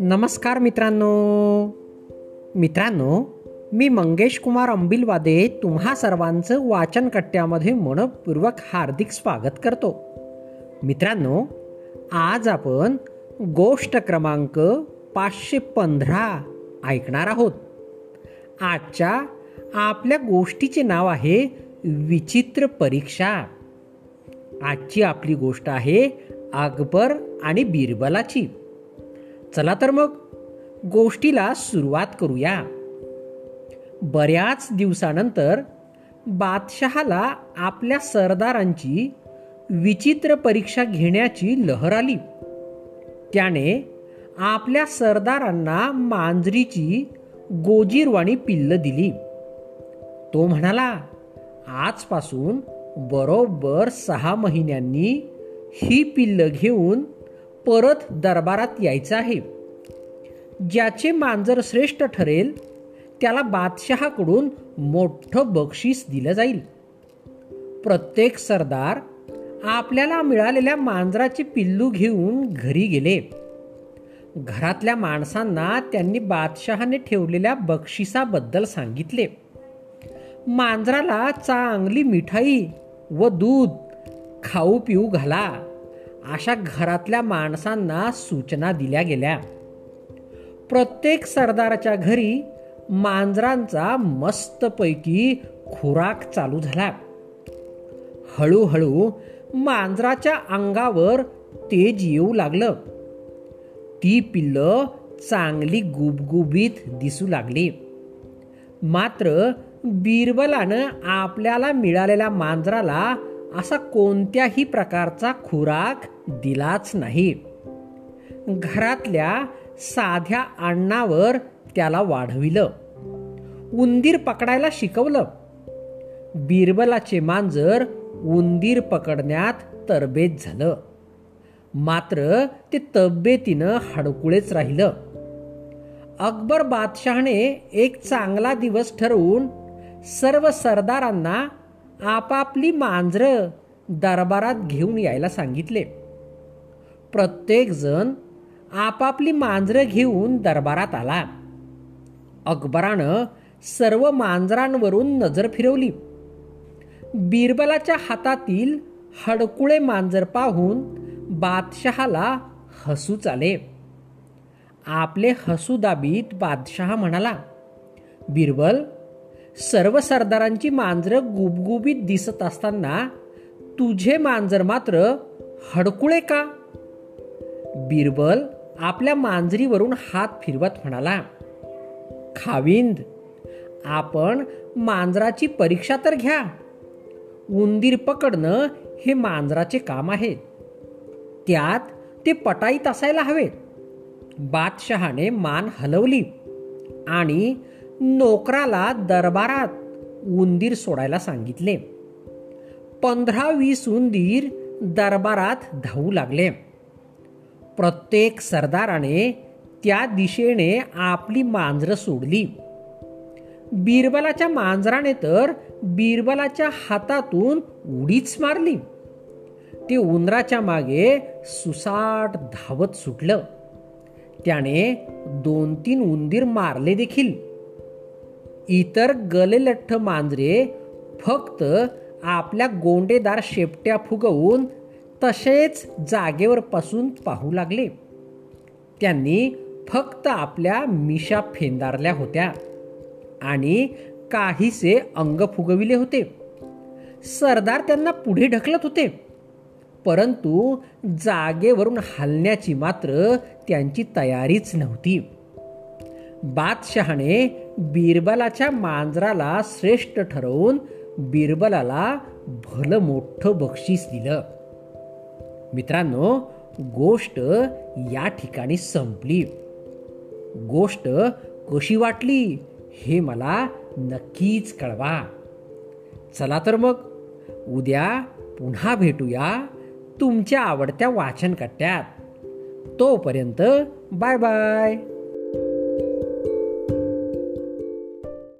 नमस्कार मित्रांनो. मित्रांनो मी मंगेश कुमार अंबिलवादे तुम्हा सर्वांचं वाचन कट्ट्यामध्ये मनपूर्वक हार्दिक स्वागत करतो. मित्रांनो आज आपण गोष्ट क्रमांक पाचशे पंधरा ऐकणार आहोत. आजच्या आपल्या गोष्टीचे नाव आहे विचित्र परीक्षा. आजची आपली गोष्ट आहे अकबर आणि बिरबलाची. चला तर मग गोष्टीला सुरुवात करूया. बऱ्याच दिवसानंतर बादशहाला आपल्या सरदारांची विचित्र परीक्षा घेण्याची लहर आली. त्याने आपल्या सरदारांना मांजरीची गोजीरवाणी पिल्ल दिली. तो म्हणाला आजपासून बरोबर सहा महिन्यांनी ही पिल्लं घेऊन परत दरबारात यायचं आहे. ज्याचे मांजर श्रेष्ठ ठरेल त्याला बादशहाकडून मोठं बक्षीस दिलं जाईल. प्रत्येक सरदार आपल्याला मिळालेल्या मांजराचे पिल्लू घेऊन घरी गेले. घरातल्या माणसांना त्यांनी बादशहाने ठेवलेल्या बक्षिसाबद्दल सांगितले. मांजराला चांगली मिठाई व दूध खाऊ पिऊ घाला. अशा घरातल्या माणसांना सूचना दिल्या गेल्या. प्रत्येक सरदाराच्या घरी मांजरांचा मस्तपैकी खुराक चालू झाला. हळूहळू मांजराच्या अंगावर तेज येऊ लागलं. ती पिल्लं चांगली गुबगुबीत दिसू लागली. मात्र बिरबलानं आपल्याला मिळालेल्या मांजराला असा कोणत्याही प्रकारचा खुराक दिलाच नाही. घरातल्या साध्या अन्नावर त्याला वाढविलं. उंदीर पकडायला शिकवलं. बिरबलाचे मांजर उंदीर पकडण्यात तरबेज झालं. मात्र ते तब्येतीनं हडकुळेच राहिलं. अकबर बादशहाने एक चांगला दिवस ठरवून सर्व सरदारांना आपापली मांजरं दरबारात घेऊन यायला सांगितले. प्रत्येकजण आपापली मांजरं घेऊन दरबारात आला. अकबरानं सर्व मांजरांवरून नजर फिरवली. बिरबलाच्या हातातील हडकुळे मांजर पाहून बादशहाला हसूच आले. आपले हसू दाबीत बादशहा म्हणाला बिरबल सर्व सरदारांची मांजरं गुबगुबीत दिसत असताना तुझे मांजर मात्र हडकुळे का? बिरबल आपल्या मांजरीवरून हात फिरवत म्हणाला खाविंद आपण मांजराची परीक्षा तर घ्या. उंदीर पकडणं हे मांजराचे काम आहे. त्यात ते पटाईत असायला हवे बादशहाने मान हलवली आणि नोकराला दरबारात उंदीर सोडायला सांगितले. पंधरा वीस उंदीर दरबारात धावू लागले. प्रत्येक सरदाराने त्या दिशेने आपली मांजरं सोडली. बिरबलाच्या मांजराने तर बिरबलाच्या हातातून उडीच मारली. ते उंदराच्या मागे सुसाट धावत सुटलं. त्याने दोन तीन उंदीर मारले देखील. इतर गलेलठ्ठ मांजरे फक्त आपल्या गोंडेदार शेपट्या फुगवून तसेच जागेवर पासून पाहू लागले. त्यांनी फक्त आपल्या मिशा फेंदारल्या होत्या आणि काहीसे अंग फुगविले होते. सरदार त्यांना पुढे ढकलत होते. परंतु जागेवरून हलण्याची मात्र त्यांची तयारीच नव्हती. बादशहाने बिरबलाच्या मांजराला श्रेष्ठ ठरवून बिरबलाला भलं मोठं बक्षीस दिलं. मित्रांनो गोष्ट या ठिकाणी संपली. गोष्ट कशी वाटली हे मला नक्कीच कळवा. चला तर मग उद्या पुन्हा भेटूया तुमच्या आवडत्या वाचन कट्ट्यात तोपर्यंत बाय बाय.